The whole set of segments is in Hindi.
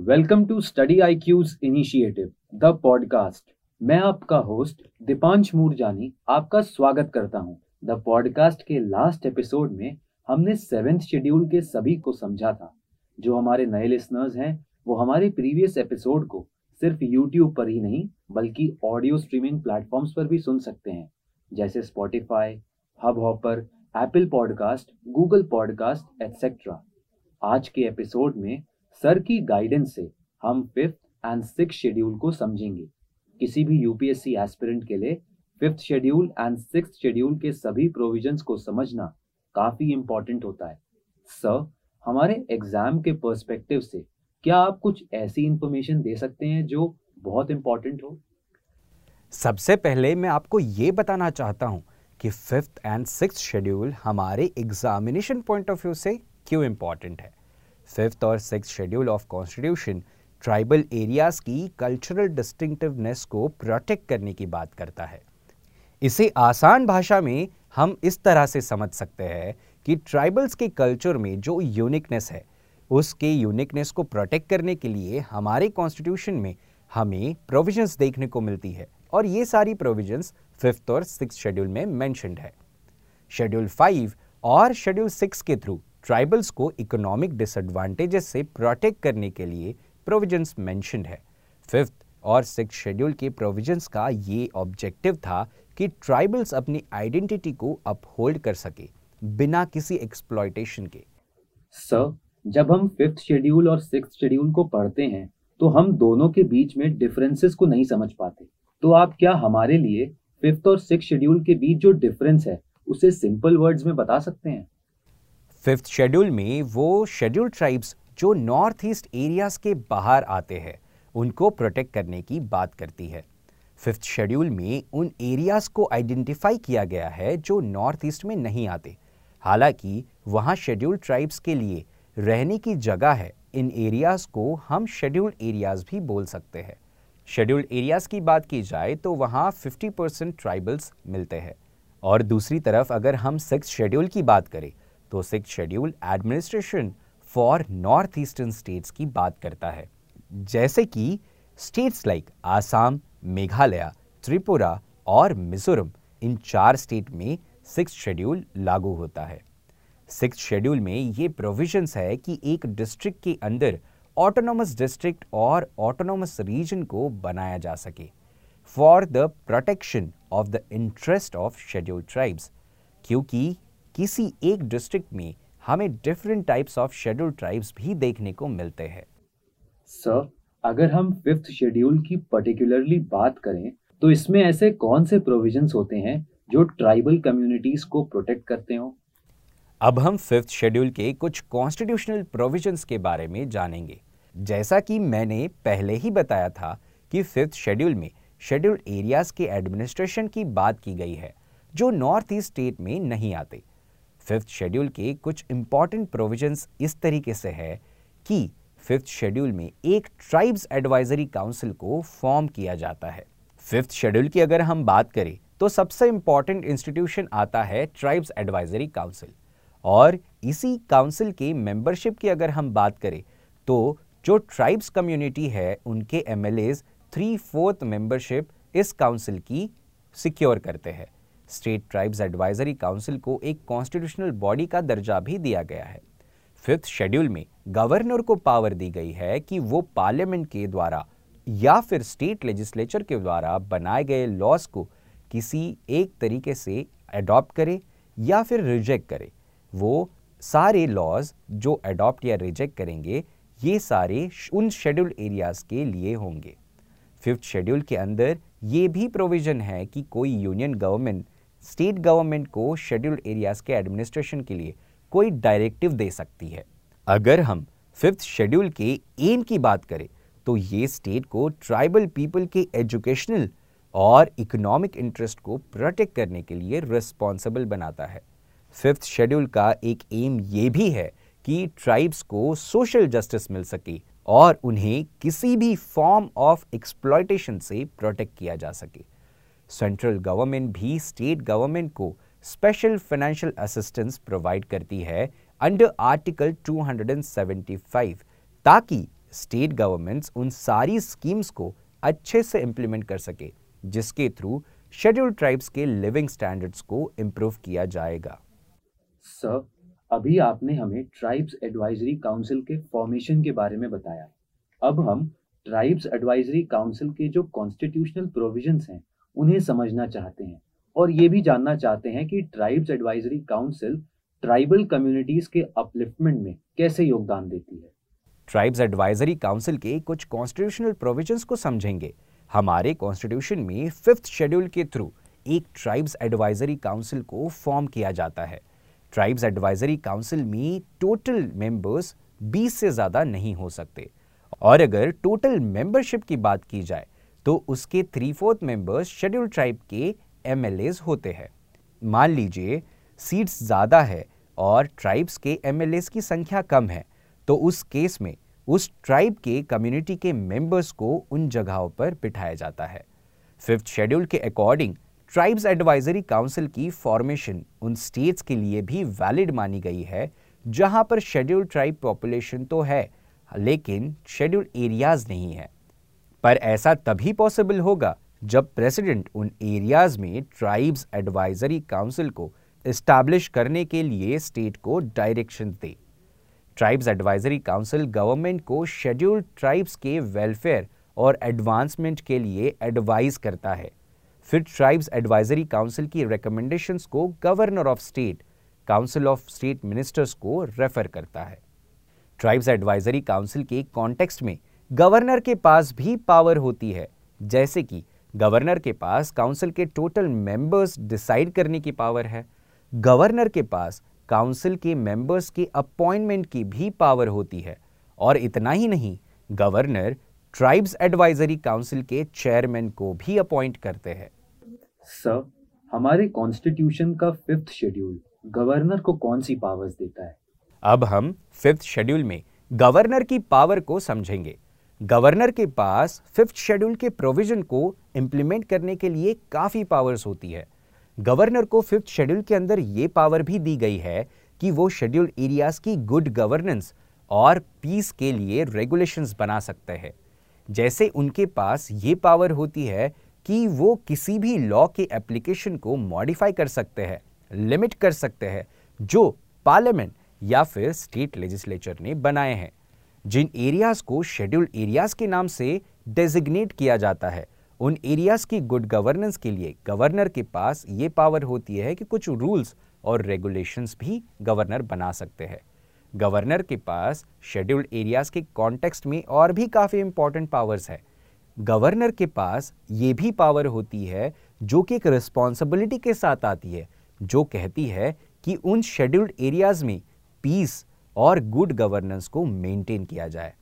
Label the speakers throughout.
Speaker 1: Welcome to Study I Q's initiative, the podcast. मैं आपका होस्ट दीपांश मूरजानी आपका स्वागत करता हूँ। द पॉडकास्ट के लास्ट एपिसोड में हमने सेवेंथ शेड्यूल के सभी को समझा था। जो हमारे नए लिसनर्स हैं, वो हमारे प्रीवियस एपिसोड को सिर्फ़ यूट्यूब पर ही नहीं, बल्कि ऑडियो स्ट्रीमिंग प्लेटफॉर्म्स पर भी सुन सकते हैं। जैसे Spotify Hubhopper Apple podcast Google podcast etcetera आज के एपिसोड में सर की गाइडेंस से हम फिफ्थ एंड सिक्स शेड्यूल को समझेंगे। किसी भी यूपीएससी एस्पिरेंट के लिए fifth schedule and six schedule के सभी प्रोविजंस को समझना काफ़ी इंपॉर्टेंट होता है। सर हमारे एग्ज़ाम के पर्सपेक्टिव से क्या आप कुछ ऐसी इंफॉर्मेशन दे सकते हैं जो बहुत इंपॉर्टेंट हो?
Speaker 2: सबसे पहले मैं आपको ये बताना चाहता हूँ कि फिफ्थ एंड सिक्स शेड्यूल हमारे एग्जामिनेशन पॉइंट ऑफ़ व्यू से क्यों इंपॉर्टेंट है। फिफ्थ और six schedule of constitution tribal areas की कल्चरल डिस्टिंक्टिवनेस को प्रोटेक्ट करने की बात करता है। इसे आसान भाषा में हम इस तरह से समझ सकते हैं कि ट्राइबल्स के कल्चर में जो यूनिकनेस है, उसके यूनिकनेस को प्रोटेक्ट करने के लिए हमारे कॉन्स्टिट्यूशन में हमें प्रोविजंस देखने को मिलती है और ये सारी प्रोविजंस फिफ्थ और सिक्स शेड्यूल में मैंशनड है। शेड्यूल फाइव और शेड्यूल सिक्स के थ्रू ट्राइबल्स को इकोनॉमिक डिसएडवांटेजेस से प्रोटेक्ट करने के लिए प्रोविजंस मेंशनड है। फिफ्थ और सिक्स शेड्यूल के प्रोविजंस का ये ऑब्जेक्टिव था कि ट्राइबल्स अपनी आइडेंटिटी को अपहोल्ड कर सके बिना किसी एक्सप्लॉयटेशन के।
Speaker 1: सर जब हम फिफ्थ शेड्यूल और सिक्स शेड्यूल को पढ़ते हैं तो हम दोनों के बीच में डिफरेंसेस को नहीं समझ पाते। तो आप क्या हमारे लिए फिफ्थ और सिक्स शेड्यूल के बीच जो डिफरेंस है, उसे सिंपल वर्ड्स में बता सकते हैं?
Speaker 2: फिफ्थ शेड्यूल में वो शेड्यूल ट्राइब्स जो नॉर्थ ईस्ट एरियाज़ के बाहर आते हैं, उनको प्रोटेक्ट करने की बात करती है। फिफ्थ शेड्यूल में उन एरियाज़ को आइडेंटिफाई किया गया है जो नॉर्थ ईस्ट में नहीं आते। हालाँकि वहाँ शेड्यूल ट्राइब्स के लिए रहने की जगह है, इन एरियाज़ को हम शेड्यूल्ड एरियाज़ भी बोल सकते हैं। शेड्यूल्ड एरियाज़ की बात की जाए तो वहाँ 50 परसेंट ट्राइबल्स मिलते हैं। और दूसरी तरफ़ अगर हम सिक्स शेड्यूल की बात करें तो six schedule administration for north eastern states की बात करता है। जैसे कि स्टेट्स लाइक आसाम, मेघालय, त्रिपुरा और मिजोरम, इन चार स्टेट में सिक्स शेड्यूल लागू होता है। सिक्स शेड्यूल में ये प्रोविजंस है कि एक डिस्ट्रिक्ट के अंदर ऑटोनोमस डिस्ट्रिक्ट और ऑटोनोमस रीजन को बनाया जा सके। For the protection of the interest of schedule tribes क्योंकि किसी एक डिस्ट्रिक्ट में हमें different types of schedule tribes भी देखने को मिलते हैं।
Speaker 1: सर अगर हम फिफ्थ शेड्यूल की पर्टिकुलरली बात करें तो इसमें ऐसे कौन से प्रोविजंस होते हैं जो ट्राइबल कम्युनिटीज को प्रोटेक्ट करते हो?
Speaker 2: अब हम फिफ्थ शेड्यूल के कुछ कॉन्स्टिट्यूशनल प्रोविजंस के बारे में जानेंगे। जैसा कि मैंने पहले ही बताया था कि फिफ्थ शेड्यूल में शेड्यूल एरियाज़ के एडमिनिस्ट्रेशन की बात की गई है जो नॉर्थ ईस्ट स्टेट में नहीं आते। फिफ्थ शेड्यूल के कुछ इंपॉर्टेंट प्रोविजंस इस तरीके से है कि फिफ्थ शेड्यूल में एक ट्राइब्स एडवाइजरी काउंसिल को फॉर्म किया जाता है। फिफ्थ शेड्यूल की अगर हम बात करें तो सबसे इंपॉर्टेंट इंस्टीट्यूशन आता है ट्राइब्स एडवाइजरी काउंसिल और इसी काउंसिल के मेंबरशिप की अगर हम बात करें तो जो ट्राइब्स कम्युनिटी है, उनके M L As three fourth membership इस काउंसिल की सिक्योर करते हैं। स्टेट ट्राइब्स एडवाइजरी काउंसिल को एक कॉन्स्टिट्यूशनल बॉडी का दर्जा भी दिया गया है। फिफ्थ शेड्यूल में गवर्नर को पावर दी गई है कि वो पार्लियामेंट के द्वारा या फिर स्टेट लेजिस्लेचर के द्वारा बनाए गए लॉस को किसी एक तरीके से अडॉप्ट करे या फिर रिजेक्ट करे। वो सारे लॉज जो अडॉप्ट या रिजेक्ट करेंगे, ये सारे उन शेड्यूल एरियाज़ के लिए होंगे। फिफ्थ शेड्यूल के अंदर ये भी प्रोविज़न है कि कोई यूनियन गवर्नमेंट स्टेट गवर्नमेंट को शेड्यूल्ड एरियाज़ के एडमिनिस्ट्रेशन के लिए कोई डायरेक्टिव दे सकती है। अगर हम फिफ्थ शेड्यूल के एम की बात करें तो ये स्टेट को ट्राइबल पीपल के एजुकेशनल और इकोनॉमिक इंटरेस्ट को प्रोटेक्ट करने के लिए रिस्पॉन्सिबल बनाता है। फिफ्थ शेड्यूल का एक एम ये भी है कि ट्राइब्स को सोशल जस्टिस मिल सके और उन्हें किसी भी फॉर्म ऑफ़ एक्सप्लॉयटेशन से प्रोटेक्ट किया जा सके। सेंट्रल गवर्नमेंट भी स्टेट गवर्नमेंट को स्पेशल फाइनेंशियल असिस्टेंस प्रोवाइड करती है अंडर आर्टिकल 275 ताकि स्टेट गवर्नमेंट्स उन सारी स्कीम्स को अच्छे से इंप्लीमेंट कर सके, जिसके थ्रू शेड्यूल्ड ट्राइब्स के लिविंग स्टैंडर्ड्स को इम्प्रूव किया जाएगा।
Speaker 1: सर अभी आपने हमें ट्राइब्स एडवाइजरी काउंसिल के फॉर्मेशन के बारे में बताया। अब हम ट्राइब्स एडवाइजरी काउंसिल के जो कॉन्स्टिट्यूशनल प्रोविजंस हैं उन्हें समझना चाहते हैं। और ये भी जानना चाहते हैं कि tribes advisory council tribal communities के अपलिफ्टमेंट में कैसे योगदान देती है?
Speaker 2: ट्राइब्स एडवाइजरी काउंसिल के कुछ कॉन्स्टिट्यूशनल प्रोविजंस को समझेंगे। हमारे कॉन्स्टिट्यूशन में फिफ्थ शेड्यूल के थ्रू एक ट्राइब्स एडवाइजरी काउंसिल को फॉर्म किया जाता है। ट्राइब्स एडवाइजरी काउंसिल में टोटल मेंबर्स 20 से ज़्यादा नहीं हो सकते। और अगर टोटल मेंबरशिप की बात की जाए तो उसके three fourth members schedule tribe के एम होते हैं। मान लीजिए सीट्स ज़्यादा है और ट्राइब्स के एम की संख्या कम है तो उस केस में उस ट्राइब के कम्युनिटी के मेंबर्स को उन जगहों पर बिठाया जाता है। फिफ्थ शेड्यूल के अकॉर्डिंग ट्राइब्स एडवाइजरी काउंसिल की फॉर्मेशन उन स्टेट्स के लिए भी वैलिड मानी गई है, जहाँ पर शेड्यूल ट्राइब पॉपुलेशन तो है, लेकिन शेड्यूल एरियाज़ नहीं है। पर ऐसा तभी पॉसिबल होगा जब प्रेसिडेंट उन एरियाज़ में ट्राइब्स एडवाइजरी काउंसिल को इस्टेब्लिश करने के लिए स्टेट को डायरेक्शन दे। ट्राइब्स एडवाइजरी काउंसिल गवर्नमेंट को शेड्यूल्ड ट्राइब्स के वेलफेयर और एडवांसमेंट के लिए एडवाइज करता है। फिर ट्राइब्स एडवाइजरी काउंसिल की रिकमेंडेशंस को governor of state council of state ministers को रेफर करता है। ट्राइब्स एडवाइजरी काउंसिल के कॉन्टेक्स्ट में गवर्नर के पास भी पावर होती है। जैसे कि गवर्नर के पास काउंसिल के टोटल मेंबर्स डिसाइड करने की पावर है। गवर्नर के पास काउंसिल के मेंबर्स के अपॉइंटमेंट की भी पावर होती है। और इतना ही नहीं गवर्नर ट्राइब्स एडवाइजरी काउंसिल के चेयरमैन को भी अपॉइंट करते हैं।
Speaker 1: सर हमारे कॉन्स्टिट्यूशन का फिफ्थ शेड्यूल गवर्नर को कौन सी पावर्स देता है?
Speaker 2: अब हम फिफ्थ शेड्यूल में गवर्नर की पावर को समझेंगे। गवर्नर के पास फिफ्थ शेड्यूल के प्रोविज़न को इंप्लीमेंट करने के लिए काफ़ी पावर्स होती है। गवर्नर को फिफ्थ शेड्यूल के अंदर यह पावर भी दी गई है कि वो शेड्यूल एरियाज़ की गुड गवर्नेंस और पीस के लिए रेगुलेशंस बना सकते हैं। जैसे उनके पास ये पावर होती है कि वो किसी भी लॉ के एप्लीकेशन को मॉडिफाई कर सकते हैं लिमिट कर सकते हैं, जो पार्लियामेंट या फिर स्टेट लेजिस्लेचर ने बनाए हैं। जिन एरियाज़ को शेड्यूल्ड एरियाज़ के नाम से डेजिग्नेट किया जाता है, उन एरियाज़ की गुड गवर्नेंस के लिए गवर्नर के पास ये पावर होती है कि कुछ रूल्स और रेगुलेशंस भी गवर्नर बना सकते हैं। गवर्नर के पास शेड्यूल्ड एरियाज़ के कॉन्टेक्स्ट में और भी काफ़ी इंपॉर्टेंट पावर्स है। गवर्नर के पास ये भी पावर होती है, जो कि एक रिस्पॉन्सिबिलिटी के साथ आती है, जो कहती है कि उन शेड्यूल्ड एरियाज़ में पीस और गुड गवर्नेंस को मेंटेन किया जाए।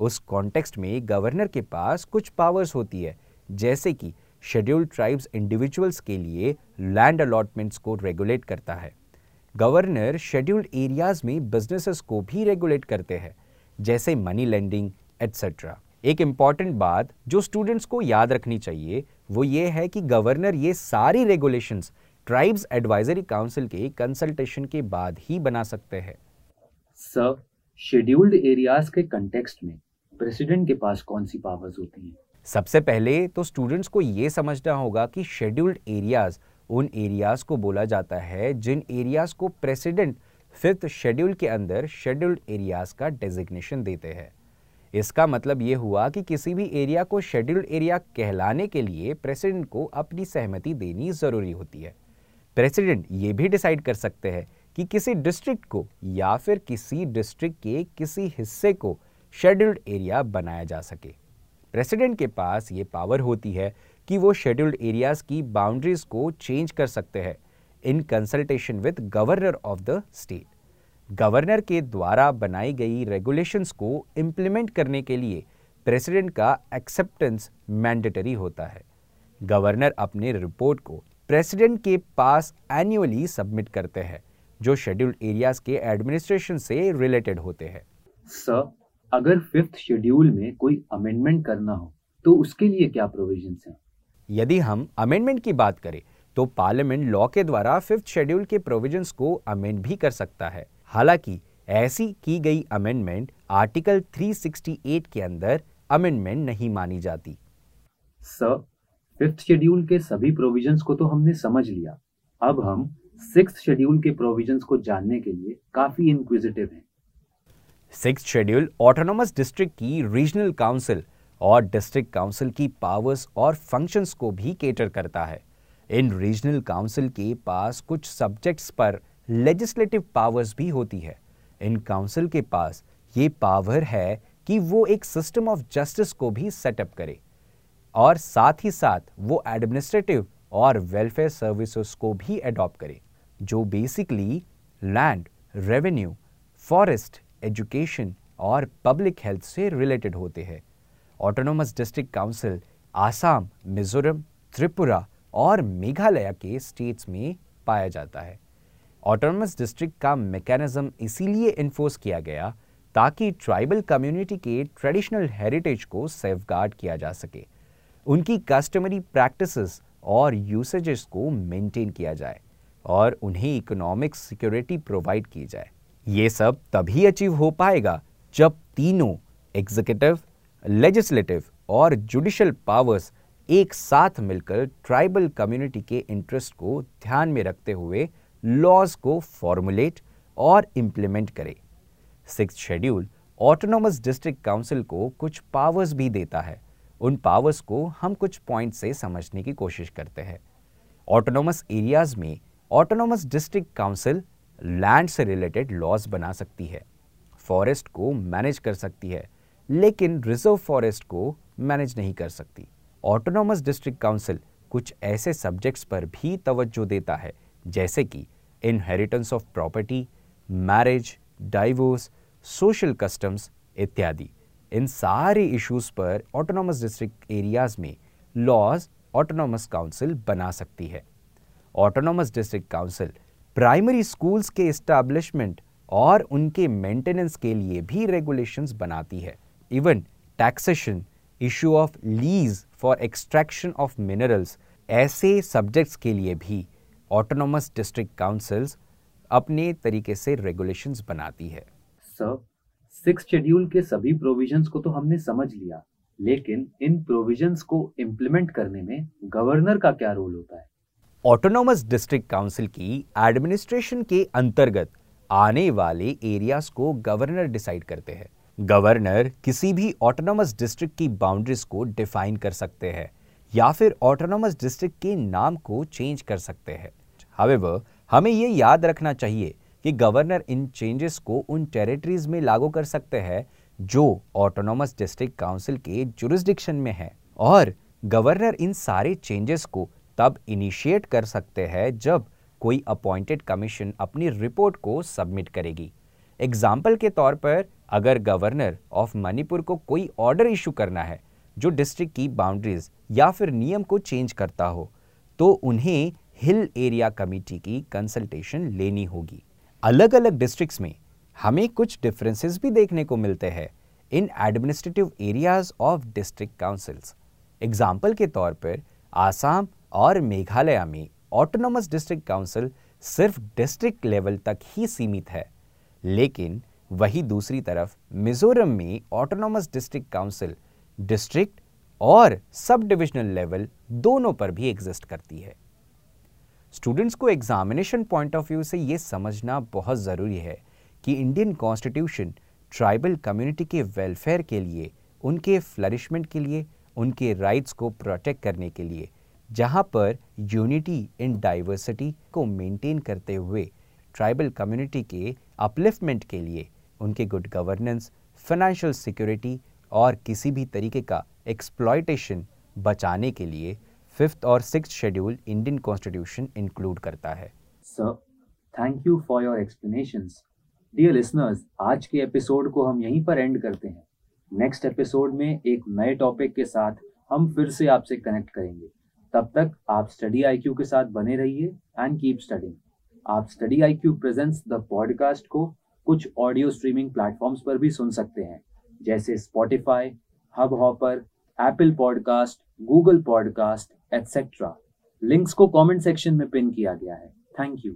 Speaker 2: उस कॉन्टेक्स्ट में गवर्नर के पास कुछ पावर्स होती है, जैसे कि शेड्यूल्ड ट्राइब्स इंडिविजुअल्स के लिए लैंड अलॉटमेंट्स को रेगुलेट करता है। गवर्नर शेड्यूल्ड एरियाज़ में बिजनेसेस को भी रेगुलेट करते हैं, जैसे मनी लेंडिंग एट्सेट्रा एक इंपॉर्टेंट बात जो स्टूडेंट्स को याद रखनी चाहिए, वो ये है कि गवर्नर ये सारी रेगुलेशंस ट्राइब्स एडवाइजरी काउंसिल के कंसल्टेशन के बाद ही बना सकते हैं।
Speaker 1: सर शेड्यूल्ड एरियाज़ के कंटेक्स्ट में प्रेसिडेंट के पास कौन सी पावर्स होती हैं?
Speaker 2: सबसे पहले तो स्टूडेंट्स को ये समझना होगा कि शेड्यूल्ड एरियाज़ उन एरियाज़ को बोला जाता है जिन एरियाज़ को प्रेसिडेंट फिफ्थ शेड्यूल के अंदर शेड्यूल्ड एरियाज़ का डेजिग्नेशन देते हैं। इसका मतलब ये हुआ कि किसी भी एरिया को शेड्यूल्ड एरिया कहलाने के लिए प्रेसिडेंट को अपनी सहमति देनी ज़रूरी होती है। प्रेसिडेंट ये भी डिसाइड कर सकते हैं कि किसी डिस्ट्रिक्ट को या फिर किसी डिस्ट्रिक्ट के किसी हिस्से को शेड्यूल्ड एरिया बनाया जा सके। प्रेसिडेंट के पास ये पावर होती है कि वो शेड्यूल्ड एरियाज़ की बाउंड्रीज को चेंज कर सकते हैं in consultation with governor of the state governor के द्वारा बनाई गई रेगुलेशंस को इम्प्लीमेंट करने के लिए प्रेसिडेंट का एक्सेप्टेंस मैंडेटरी होता है। गवर्नर अपने रिपोर्ट को प्रेसिडेंट के पास एनुअली सबमिट करते हैं। जो शेड्यूल्ड एरियाज़ के एडमिनिस्ट्रेशन से रिलेटेड होते हैं।
Speaker 1: सर अगर फिफ्थ शेड्यूल में कोई अमेंडमेंट करना हो तो उसके लिए क्या प्रोविजंस हैं?
Speaker 2: यदि हम अमेंडमेंट की बात करें तो पार्लियामेंट लॉ के द्वारा फिफ्थ शेड्यूल के प्रोविजंस को अमेंड भी कर सकता है। हालाँकि ऐसी की गई अमेंडमेंट आर्टिकल 368 के अंदर अमेंडमेंट नहीं मानी जाती।
Speaker 1: सर फिफ्थ शेड्यूल के सभी प्रोविजंस को तो हमने समझ लिया। अब हम सिक्स शेड्यूल के प्रोविजंस को जानने के लिए काफ़ी इंक्विजिटिव हैं।
Speaker 2: सिक्स शेड्यूल ऑटोनोमस डिस्ट्रिक्ट की रीजनल काउंसिल और डिस्ट्रिक्ट काउंसिल की पावर्स और फ़ंक्शंस को भी केटर करता है। इन रीजनल काउंसिल के पास कुछ सब्जेक्ट्स पर लेजिस्लेटिव पावर्स भी होती है। इन काउंसिल के पास ये पावर है कि वो एक सिस्टम ऑफ़ जस्टिस को भी सेटअप करे और साथ ही साथ वो एडमिनिस्ट्रेटिव और वेलफेयर सर्विसेज़ को भी अडॉप्ट करे। जो basically land revenue forest education और पब्लिक हेल्थ से रिलेटेड होते हैं। Autonomous district council Assam Mizoram Tripura और मेघालय के स्टेट्स में पाया जाता है। ऑटोनोमस डिस्ट्रिक्ट का मैकेनिज्म इसीलिए इन्फोर्स किया गया ताकि ट्राइबल कम्युनिटी के ट्रेडिशनल हेरिटेज को सेफगार्ड किया जा सके। उनकी कस्टमरी प्रैक्टिसेस और यूसेजेस को मेंटेन किया जाए। और उन्हें इकोनॉमिक सिक्योरिटी प्रोवाइड की जाए। ये सब तभी अचीव हो पाएगा जब तीनों एग्जीक्यूटिव लेजिस्लेटिव और जुडिशल पावर्स एक साथ मिलकर ट्राइबल कम्युनिटी के इंटरेस्ट को ध्यान में रखते हुए लॉज को फॉर्मुलेट और इम्प्लीमेंट करे। Six schedule autonomous district council को कुछ पावर्स भी देता है। उन पावर्स को हम कुछ पॉइंट से समझने की कोशिश करते हैं। ऑटोनोमस एरियाज़ में ऑटोनोमस डिस्ट्रिक्ट काउंसिल लैंड से रिलेटेड लॉज बना सकती है फॉरेस्ट को मैनेज कर सकती है, लेकिन रिज़र्व फॉरेस्ट को मैनेज नहीं कर सकती। ऑटोनॉमस डिस्ट्रिक्ट काउंसिल कुछ ऐसे सब्जेक्ट्स पर भी तवज्जो देता है, जैसे कि inheritance of property marriage divorce social customs इत्यादि। इन सारे इश्यूज़ पर ऑटोनॉमस डिस्ट्रिक्ट एरियाज़ में लॉज ऑटोनॉमस काउंसिल बना सकती है। Autonomous district council primary schools के इस्टेब्लिशमेंट और उनके मेंटेनेंस के लिए भी रेगुलेशंस बनाती है। Even taxation issue of lease for extraction of minerals ऐसे सब्जेक्ट्स के लिए भी ऑटोनोमस डिस्ट्रिक्ट काउंसिल्स अपने तरीके से रेगुलेशंस बनाती है।
Speaker 1: सर सिक्स शेड्यूल के सभी प्रोविजंस को तो हमने समझ लिया, लेकिन इन प्रोविजंस को इम्प्लीमेंट करने में गवर्नर का क्या रोल होता है?
Speaker 2: ऑटोनोमस डिस्ट्रिक्ट काउंसिल की एडमिनिस्ट्रेशन के अंतर्गत आने वाले एरियाज़ को गवर्नर डिसाइड करते हैं। गवर्नर किसी भी ऑटोनोमस डिस्ट्रिक्ट की बाउंड्रीज को डिफाइन कर सकते हैं, या फिर ऑटोनोमस डिस्ट्रिक्ट के नाम को चेंज कर सकते हैं। हावेवर हमें ये याद रखना चाहिए कि गवर्नर इन चेंजेस को उन टेरिटरीज में लागू कर सकते हैं जो ऑटोनोमस डिस्ट्रिक्ट काउंसिल के जुरिस्डिक्शन में है। और गवर्नर इन सारे चेंजेस को तब इनिशिएट कर सकते हैं जब कोई अपॉइंटेड कमीशन अपनी रिपोर्ट को सबमिट करेगी। एग्ज़ाम्पल के तौर पर, अगर गवर्नर ऑफ़ मणिपुर को कोई ऑर्डर इशू करना है, जो डिस्ट्रिक्ट की बाउंड्रीज या फिर नियम को चेंज करता हो तो उन्हें हिल एरिया कमेटी की कंसल्टेशन लेनी होगी। अलग अलग डिस्ट्रिक्ट्स में हमें कुछ डिफरेंसेस भी देखने को मिलते हैं in administrative areas of district councils example के तौर पर, आसाम और मेघालय में ऑटोनोमस डिस्ट्रिक्ट काउंसिल सिर्फ़ डिस्ट्रिक्ट लेवल तक ही सीमित है। लेकिन वही दूसरी तरफ़ मिजोरम में ऑटोनॉमस डिस्ट्रिक्ट काउंसिल डिस्ट्रिक्ट और सब डिविजनल लेवल दोनों पर भी एग्जिस्ट करती है। स्टूडेंट्स को एग्जामिनेशन पॉइंट ऑफ़ व्यू से यह समझना बहुत ज़रूरी है कि इंडियन कॉन्स्टिट्यूशन ट्राइबल कम्युनिटी के वेलफेयर के लिए, उनके फ्लरिशमेंट के लिए, उनके राइट्स को प्रोटेक्ट करने के लिए जहाँ पर यूनिटी इन डाइवर्सिटी को मेंटेन करते हुए ट्राइबल कम्युनिटी के अपलिफ्टमेंट के लिए उनके गुड गवर्नेंस फाइनेंशियल सिक्योरिटी और किसी भी तरीके का एक्सप्लॉयटेशन बचाने के लिए फिफ्थ और six schedule Indian constitution include करता है।
Speaker 1: Sir thank you for your explanations dear listeners आज के एपिसोड को हम यहीं पर एंड करते हैं। नेक्स्ट एपिसोड में एक नए टॉपिक के साथ हम फिर से आपसे कनेक्ट करेंगे। तब तक आप स्टडी आईक्यू के साथ बने रहिए एंड कीप स्टडिंग आप study IQ presents the podcast को कुछ ऑडियो स्ट्रीमिंग प्लेटफॉर्म्स पर भी सुन सकते हैं, जैसे Spotify Hubhopper Apple podcast Google podcast etcetera links को कमेंट सेक्शन में पिन किया गया है. Thank you